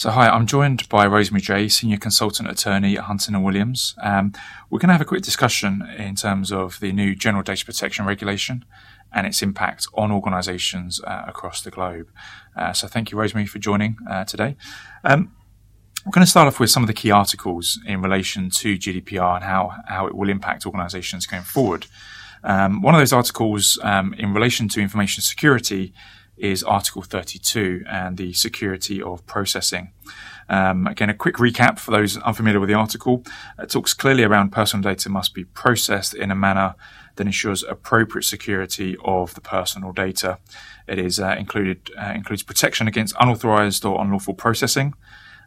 So, hi, I'm joined by Rosemary Jay, Senior Consultant Attorney at Hunton and Williams. Um, we're going to have a quick discussion in terms of the new General Data Protection Regulation and its impact on organisations uh, across the globe. Uh, so, thank you, Rosemary, for joining uh, today. Um, we're going to start off with some of the key articles in relation to GDPR and how, how it will impact organisations going forward. Um, one of those articles um, in relation to information security is Article 32 and the security of processing. Um, again, a quick recap for those unfamiliar with the article. It talks clearly around personal data must be processed in a manner that ensures appropriate security of the personal data. It is uh, included uh, includes protection against unauthorized or unlawful processing,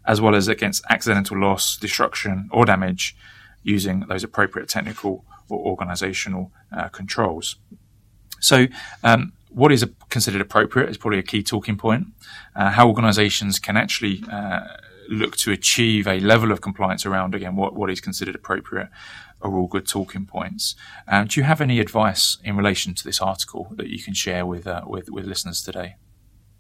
as well as against accidental loss, destruction, or damage using those appropriate technical or organizational uh, controls. So, um, what is considered appropriate is probably a key talking point. Uh, how organisations can actually uh, look to achieve a level of compliance around again what, what is considered appropriate are all good talking points. Um, do you have any advice in relation to this article that you can share with uh, with, with listeners today?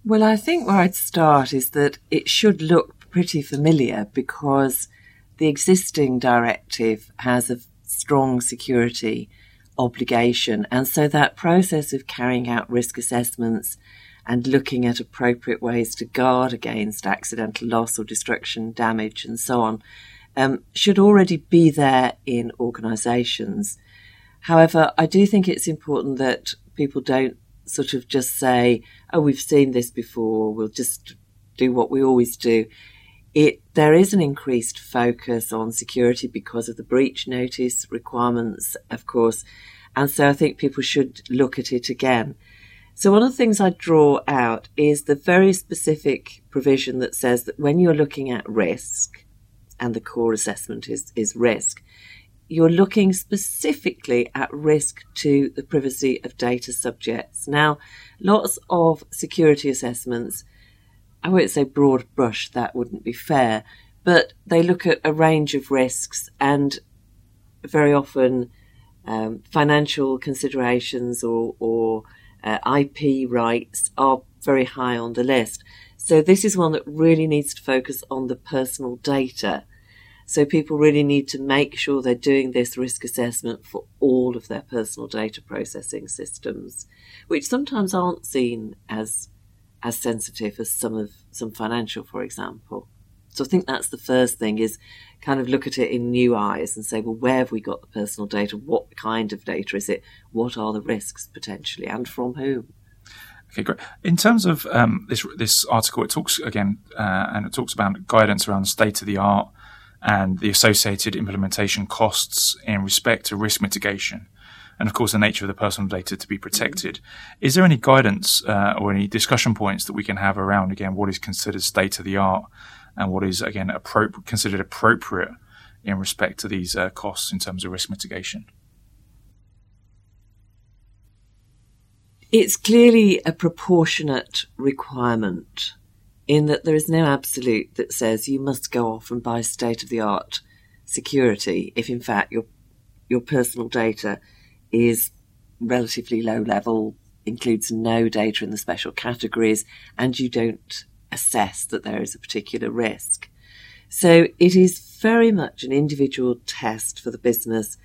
Well, I think where I'd start is that it should look pretty familiar because the existing directive has a strong security obligation. And so that process of carrying out risk assessments and looking at appropriate ways to guard against accidental loss or destruction, damage, and so on, um, should already be there in organisations. However, I do think it's important that people don't sort of just say, oh, we've seen this before, we'll just do what we always do it there is an increased focus on security because of the breach notice requirements, of course, and so I think people should look at it again. So one of the things I draw out is the very specific provision that says that when you're looking at risk, and the core assessment is, is risk, you're looking specifically at risk to the privacy of data subjects. Now, lots of security assessments I won't say broad brush, that wouldn't be fair, but they look at a range of risks and very often um, financial considerations or, or uh, IP rights are very high on the list. So this is one that really needs to focus on the personal data. So people really need to make sure they're doing this risk assessment for all of their personal data processing systems, which sometimes aren't seen as as sensitive as some of some financial, for example. So I think that's the first thing is kind of look at it in new eyes and say, well, where have we got the personal data? What kind of data is it? What are the risks potentially, and from whom? Okay, great. In terms of um, this this article, it talks again, uh, and it talks about guidance around state of the art and the associated implementation costs in respect to risk mitigation and of course the nature of the personal data to be protected. Is there any guidance uh, or any discussion points that we can have around again what is considered state of the art and what is again appro- considered appropriate in respect to these uh, costs in terms of risk mitigation? It's clearly a proportionate requirement in that there is no absolute that says you must go off and buy state of the art security if in fact your your personal data is relatively low level, includes no data in the special categories, and you don't assess that there is a particular risk. So it is very much an individual test for the business.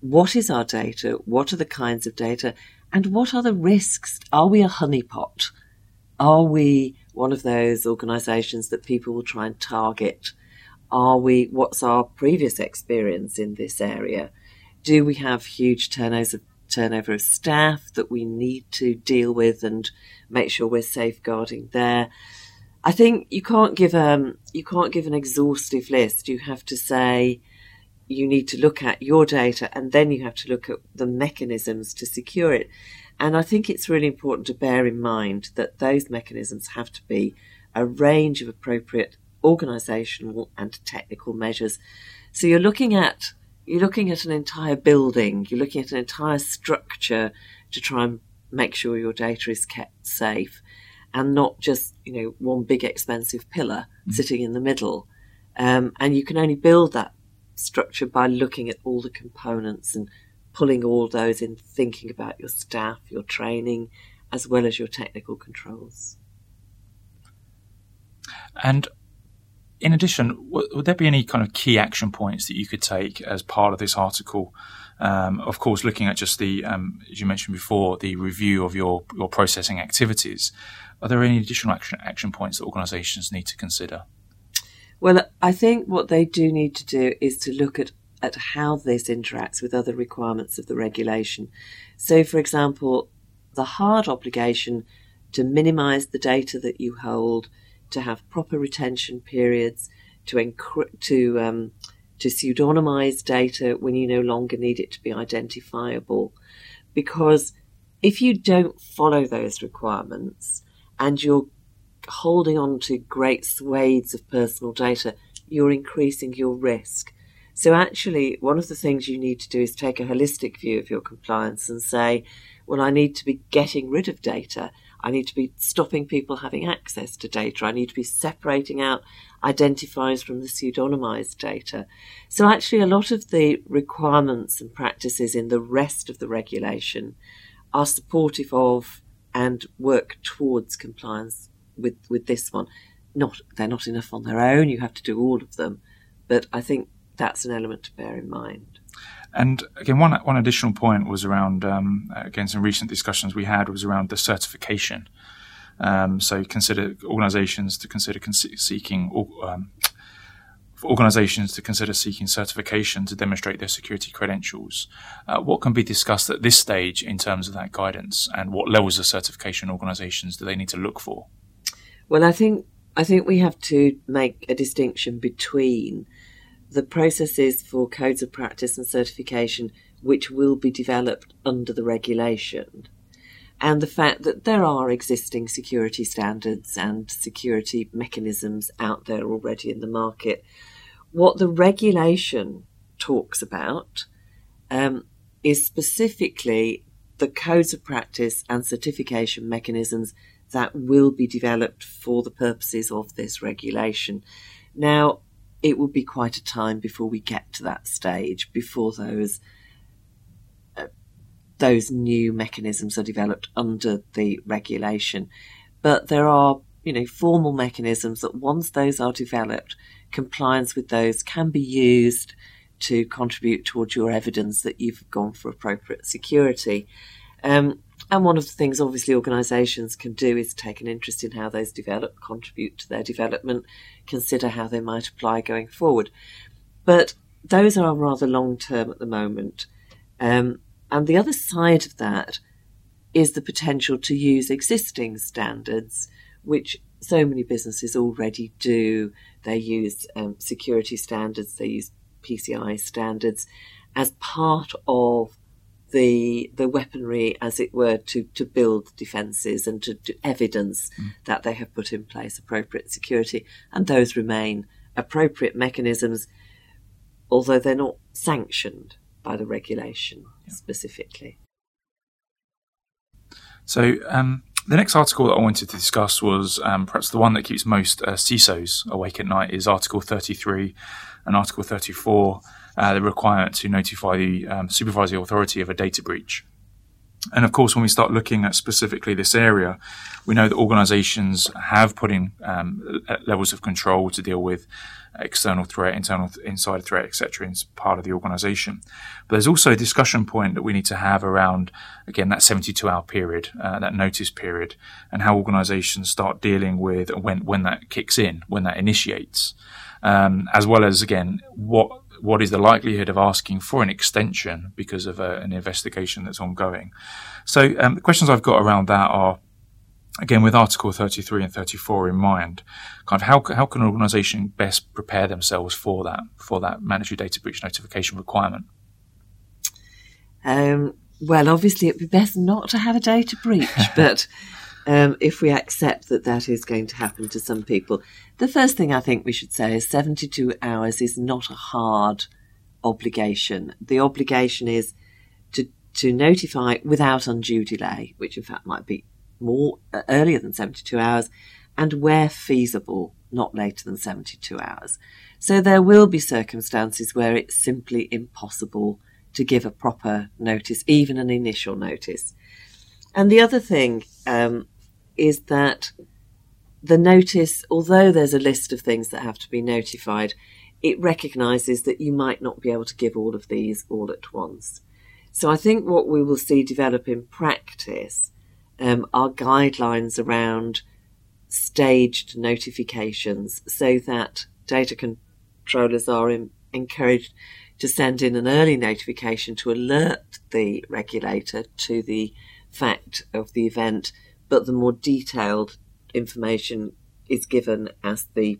What is our data? What are the kinds of data? And what are the risks? Are we a honeypot? Are we one of those organizations that people will try and target? Are we, what's our previous experience in this area? Do we have huge turnovers of turnover of staff that we need to deal with and make sure we're safeguarding there. I think you can't give um you can't give an exhaustive list. You have to say you need to look at your data and then you have to look at the mechanisms to secure it. And I think it's really important to bear in mind that those mechanisms have to be a range of appropriate organisational and technical measures. So you're looking at you're looking at an entire building, you're looking at an entire structure to try and make sure your data is kept safe and not just, you know, one big expensive pillar mm. sitting in the middle. Um, and you can only build that structure by looking at all the components and pulling all those in, thinking about your staff, your training, as well as your technical controls. And in addition, w- would there be any kind of key action points that you could take as part of this article? Um, of course, looking at just the, um, as you mentioned before, the review of your, your processing activities. Are there any additional action, action points that organisations need to consider? Well, I think what they do need to do is to look at, at how this interacts with other requirements of the regulation. So, for example, the hard obligation to minimise the data that you hold, to have proper retention periods, to encrypt, to um, to pseudonymize data when you no longer need it to be identifiable, because if you don't follow those requirements and you're holding on to great swathes of personal data, you're increasing your risk. So, actually, one of the things you need to do is take a holistic view of your compliance and say, well, I need to be getting rid of data. I need to be stopping people having access to data. I need to be separating out identifiers from the pseudonymized data. So, actually, a lot of the requirements and practices in the rest of the regulation are supportive of and work towards compliance with, with this one. Not they're not enough on their own. You have to do all of them, but I think that's an element to bear in mind. And again, one one additional point was around um, again some recent discussions we had was around the certification. Um, so consider organisations to consider seeking um, for organisations to consider seeking certification to demonstrate their security credentials. Uh, what can be discussed at this stage in terms of that guidance, and what levels of certification organisations do they need to look for? Well, I think I think we have to make a distinction between the processes for codes of practice and certification which will be developed under the regulation and the fact that there are existing security standards and security mechanisms out there already in the market. What the regulation talks about um, is specifically the codes of practice and certification mechanisms that will be developed for the purposes of this regulation. Now, it will be quite a time before we get to that stage, before those uh, those new mechanisms are developed under the regulation. But there are, you know, formal mechanisms that once those are developed, compliance with those can be used to contribute towards your evidence that you've gone for appropriate security. Um, and one of the things, obviously, organisations can do is take an interest in how those develop, contribute to their development, consider how they might apply going forward. But those are rather long term at the moment. Um, and the other side of that is the potential to use existing standards, which so many businesses already do. They use um, security standards, they use PCI standards as part of the the weaponry, as it were, to, to build defences and to, to evidence mm. that they have put in place appropriate security, and those remain appropriate mechanisms, although they're not sanctioned by the regulation yeah. specifically. So. Um, the next article that I wanted to discuss was um, perhaps the one that keeps most uh, CISOs awake at night is Article 33 and Article 34 uh, the requirement to notify the um, supervisory authority of a data breach. And of course, when we start looking at specifically this area, we know that organizations have put in um, levels of control to deal with external threat, internal inside threat, etc. as part of the organization. But there's also a discussion point that we need to have around, again, that 72 hour period, uh, that notice period, and how organizations start dealing with when, when that kicks in, when that initiates. Um, as well as, again, what what is the likelihood of asking for an extension because of a, an investigation that's ongoing? So um, the questions I've got around that are, again, with Article 33 and 34 in mind, kind of how, how can an organisation best prepare themselves for that for that mandatory data breach notification requirement? Um, well, obviously, it'd be best not to have a data breach, but um, if we accept that that is going to happen to some people. The first thing I think we should say is 72 hours is not a hard obligation. The obligation is to, to notify without undue delay, which in fact might be more uh, earlier than 72 hours, and where feasible, not later than 72 hours. So there will be circumstances where it's simply impossible to give a proper notice, even an initial notice. And the other thing um, is that the notice, although there's a list of things that have to be notified, it recognises that you might not be able to give all of these all at once. So I think what we will see develop in practice um, are guidelines around staged notifications so that data controllers are in, encouraged to send in an early notification to alert the regulator to the fact of the event, but the more detailed information is given as the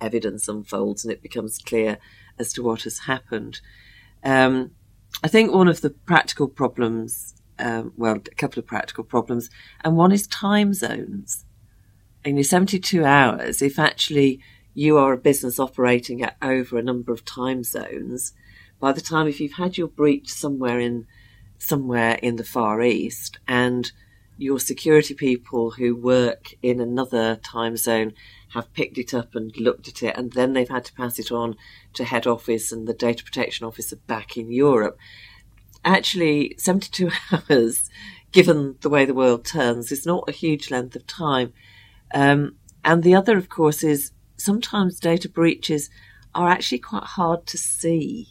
evidence unfolds and it becomes clear as to what has happened. Um, I think one of the practical problems, um, well, a couple of practical problems, and one is time zones. In your 72 hours, if actually you are a business operating at over a number of time zones, by the time if you've had your breach somewhere in somewhere in the Far East and your security people who work in another time zone have picked it up and looked at it, and then they've had to pass it on to head office and the data protection officer back in Europe. Actually, 72 hours, given the way the world turns, is not a huge length of time. Um, and the other, of course, is sometimes data breaches are actually quite hard to see.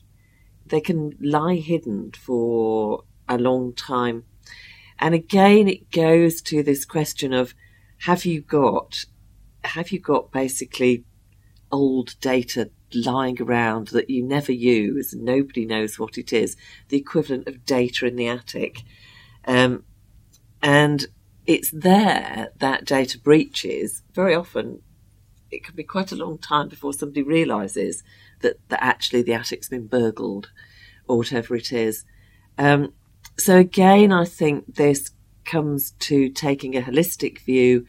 They can lie hidden for a long time. And again, it goes to this question of have you got, have you got basically old data lying around that you never use nobody knows what it is, the equivalent of data in the attic. Um, and it's there that data breaches very often it can be quite a long time before somebody realizes that, that actually the attic's been burgled or whatever it is. Um, so again, I think this comes to taking a holistic view,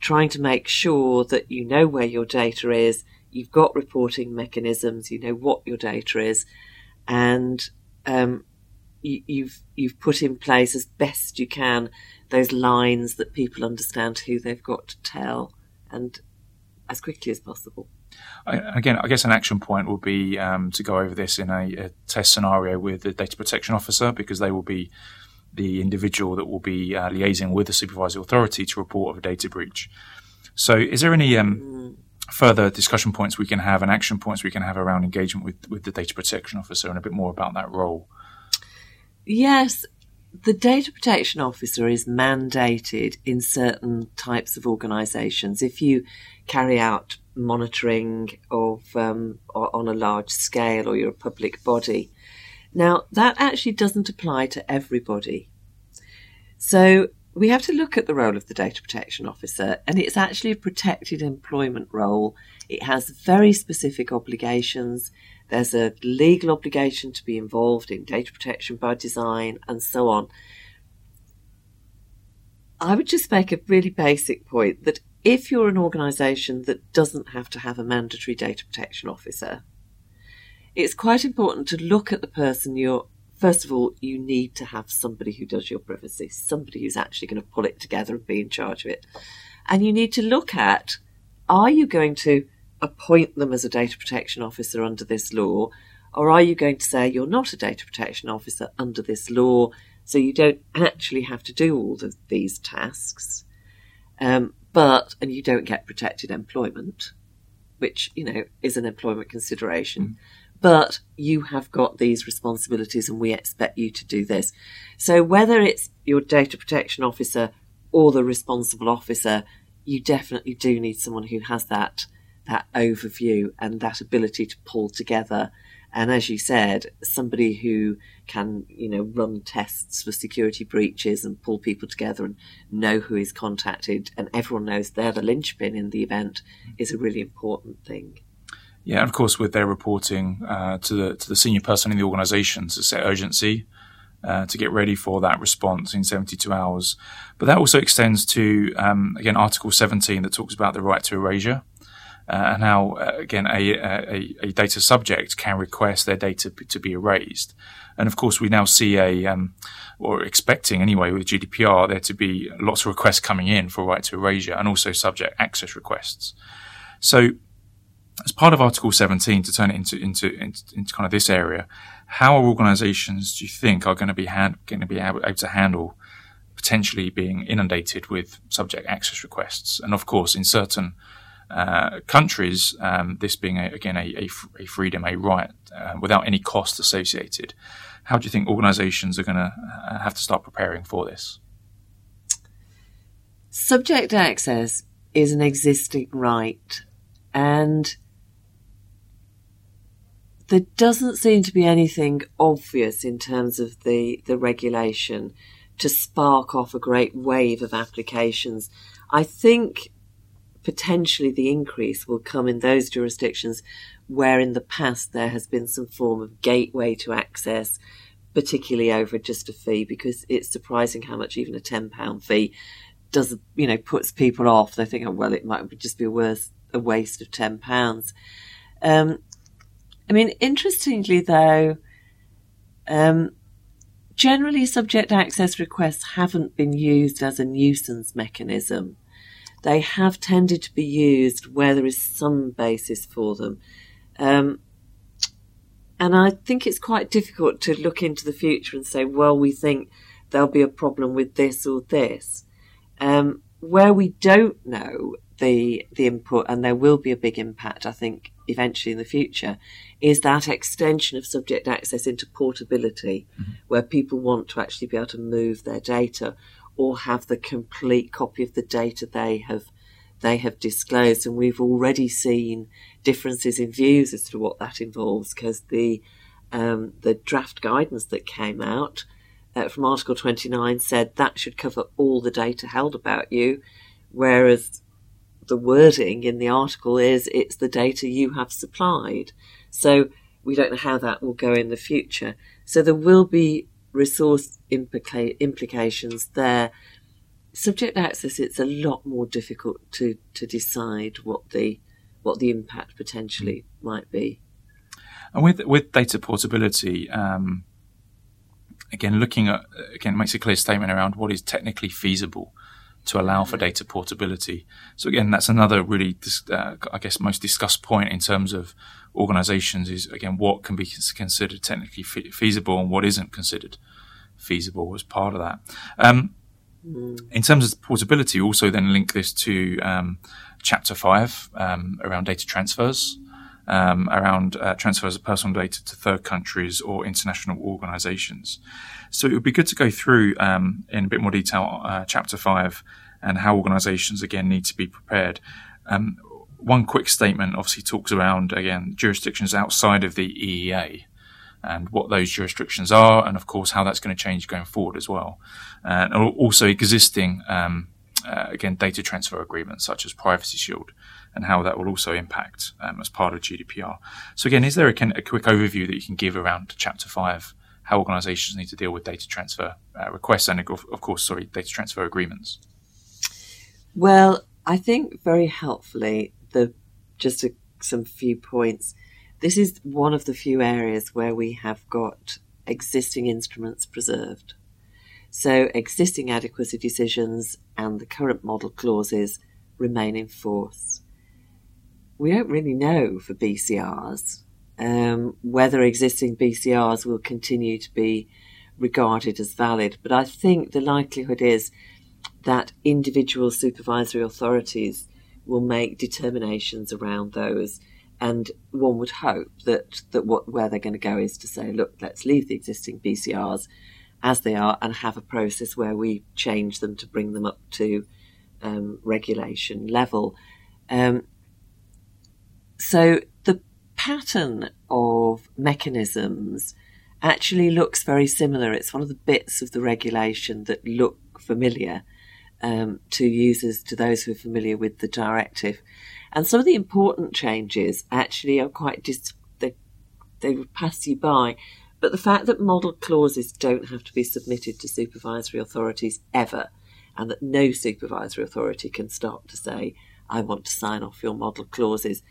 trying to make sure that you know where your data is, you've got reporting mechanisms, you know what your data is, and um, you, you've you've put in place as best you can those lines that people understand who they've got to tell, and as quickly as possible. Again, I guess an action point will be um, to go over this in a, a, test scenario with the data protection officer because they will be the individual that will be uh, liaising with the supervisory authority to report of a data breach. So, is there any um, mm. further discussion points we can have and action points we can have around engagement with, with the data protection officer and a bit more about that role? Yes, the data protection officer is mandated in certain types of organisations. If you carry out monitoring of um, on a large scale or you're a public body. Now, that actually doesn't apply to everybody. So we have to look at the role of the data protection officer, and it's actually a protected employment role. It has very specific obligations. There's a legal obligation to be involved in data protection by design and so on. I would just make a really basic point that if you're an organisation that doesn't have to have a mandatory data protection officer, it's quite important to look at the person you're. First of all, you need to have somebody who does your privacy, somebody who's actually going to pull it together and be in charge of it. And you need to look at are you going to appoint them as a data protection officer under this law, or are you going to say you're not a data protection officer under this law, so you don't actually have to do all of these tasks? Um, but and you don't get protected employment, which you know is an employment consideration. Mm. But you have got these responsibilities, and we expect you to do this. So whether it's your data protection officer or the responsible officer, you definitely do need someone who has that that overview and that ability to pull together and as you said, somebody who can, you know, run tests for security breaches and pull people together and know who is contacted and everyone knows they're the linchpin in the event is a really important thing. Yeah, and of course, with their reporting uh, to the to the senior person in the organisation to set urgency, uh, to get ready for that response in 72 hours. But that also extends to, um, again, Article 17 that talks about the right to erasure uh, and how, uh, again, a, a, a, data subject can request their data to be erased. And of course, we now see a, um, or expecting anyway with GDPR, there to be lots of requests coming in for right to erasure and also subject access requests. So, as part of Article 17, to turn it into, into, into, into kind of this area, how are organizations, do you think, are going to be, hand, going to be able, able to handle potentially being inundated with subject access requests. And of course, in certain uh, countries, um, this being a, again a, a, a, freedom, a right, uh, without any cost associated. How do you think organisations are going to uh, have to start preparing for this? Subject access is an existing right, and there doesn't seem to be anything obvious in terms of the, the regulation to spark off a great wave of applications. I think potentially the increase will come in those jurisdictions where in the past there has been some form of gateway to access, particularly over just a fee, because it's surprising how much even a £10 fee does, you know, puts people off. They think, oh, well, it might just be worth a waste of £10. Um, I mean, interestingly though, um, generally subject access requests haven't been used as a nuisance mechanism they have tended to be used where there is some basis for them. Um, and I think it's quite difficult to look into the future and say, well, we think there'll be a problem with this or this. Um, where we don't know the the input, and there will be a big impact, I think, eventually in the future, is that extension of subject access into portability, mm-hmm. where people want to actually be able to move their data or have the complete copy of the data they have they have disclosed, and we've already seen differences in views as to what that involves because the um, the draft guidance that came out uh, from Article 29 said that should cover all the data held about you, whereas the wording in the article is it's the data you have supplied. So we don't know how that will go in the future. So there will be resource implica- implications there. Subject access, it's a lot more difficult to, to decide what the what the impact potentially might be. And with with data portability, um, again, looking at again makes a clear statement around what is technically feasible to allow for data portability. So again, that's another really, uh, I guess, most discussed point in terms of organisations is again what can be considered technically fe- feasible and what isn't considered feasible as part of that. Um, mm. In terms of portability, also then link this to um, chapter five um, around data transfers. Um, around uh, transfers of personal data to third countries or international organisations. So it would be good to go through um, in a bit more detail uh, chapter five and how organisations again need to be prepared. Um, one quick statement obviously talks around again jurisdictions outside of the EEA and what those jurisdictions are, and of course how that's going to change going forward as well, and also existing um, uh, again data transfer agreements such as Privacy Shield, and how that will also impact um, as part of GDPR. So again, is there a, a, quick overview that you can give around Chapter Five? How organisations need to deal with data transfer uh, requests and, of, of course, sorry, data transfer agreements. Well, I think very helpfully the just a, some few points. This is one of the few areas where we have got existing instruments preserved. So existing adequacy decisions and the current model clauses remain in force. We don't really know for BCRs um, whether existing BCRs will continue to be regarded as valid, but I think the likelihood is that individual supervisory authorities will make determinations around those. And one would hope that, that what, where they're going to go is to say, look, let's leave the existing BCRs as they are and have a process where we change them to bring them up to um, regulation level. Um, so the pattern of mechanisms actually looks very similar. It's one of the bits of the regulation that look familiar um, to users, to those who are familiar with the directive. And some of the important changes actually are quite dis- they they pass you by. But the fact that model clauses don't have to be submitted to supervisory authorities ever, and that no supervisory authority can start to say, I want to sign off your model clauses,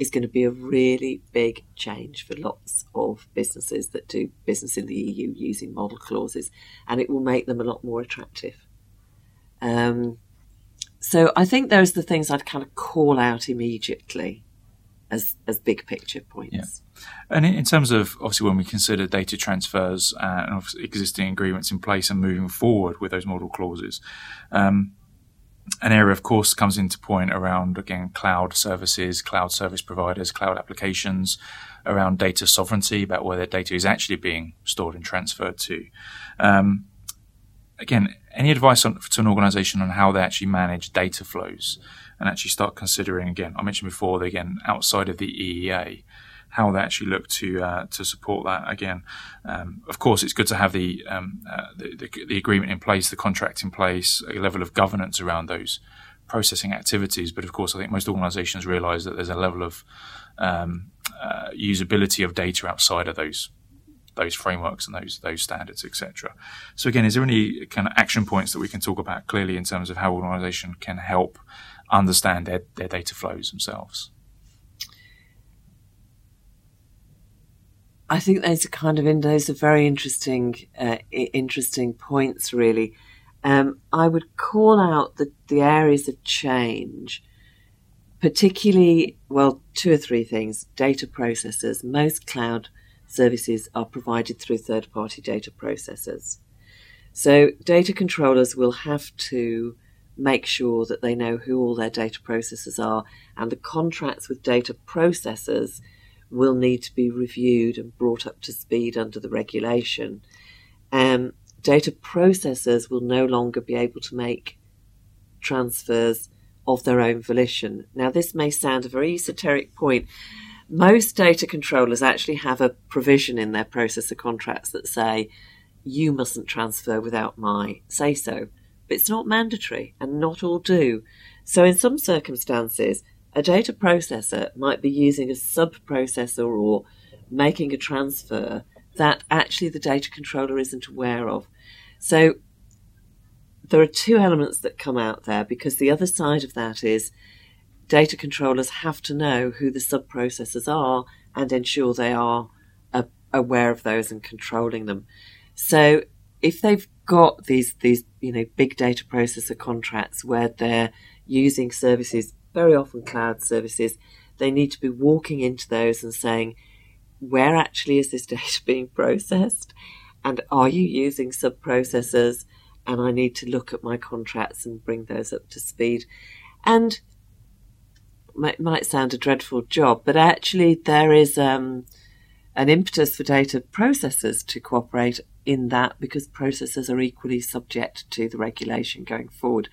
is going to be a really big change for lots of businesses that do business in the EU using model clauses, and it will make them a lot more attractive. Um, so I think those are the things I'd kind of call out immediately. as, as big picture points. Yeah. And in terms of obviously when we consider data transfers uh, and existing agreements in place and moving forward with those model clauses, um, an area, of course, comes into point around again cloud services, cloud service providers, cloud applications, around data sovereignty, about where their data is actually being stored and transferred to. Um, again, any advice on, to an organization on how they actually manage data flows and actually start considering again, I mentioned before, again, outside of the EEA, how they actually look to uh, to support that again. Um, of course, it's good to have the, um, uh, the, the, the agreement in place, the contract in place, a level of governance around those processing activities. But of course, I think most organisations realise that there's a level of um, uh, usability of data outside of those those frameworks and those those standards, etc. So again, is there any kind of action points that we can talk about clearly in terms of how organisation can help understand their, their data flows themselves? I think those are kind of in those are very interesting, uh, interesting points. Really, um, I would call out the the areas of change, particularly well, two or three things. Data processors. Most cloud services are provided through third party data processors. So, data controllers will have to make sure that they know who all their data processors are, and the contracts with data processors will need to be reviewed and brought up to speed under the regulation. Um, data processors will no longer be able to make transfers of their own volition. Now, this may sound a very esoteric point, most data controllers actually have a provision in their processor contracts that say you mustn't transfer without my say so. But it's not mandatory, and not all do. So, in some circumstances, a data processor might be using a sub processor or making a transfer that actually the data controller isn't aware of. So, there are two elements that come out there because the other side of that is data controllers have to know who the sub processors are and ensure they are uh, aware of those and controlling them. So if they've got these these you know big data processor contracts where they're using services, very often cloud services, they need to be walking into those and saying, where actually is this data being processed? And are you using sub processors? And I need to look at my contracts and bring those up to speed. And might, might sound a dreadful job, but actually there is um, an impetus for data processors to cooperate in that because processors are equally subject to the regulation going forward.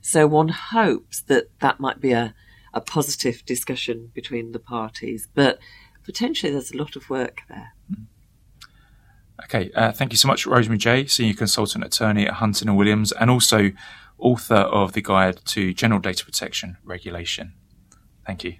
So one hopes that that might be a, a positive discussion between the parties, but potentially there's a lot of work there. Okay, uh, thank you so much, Rosemary Jay, Senior Consultant Attorney at Hunton and Williams, and also author of the Guide to General Data Protection Regulation. Thank you.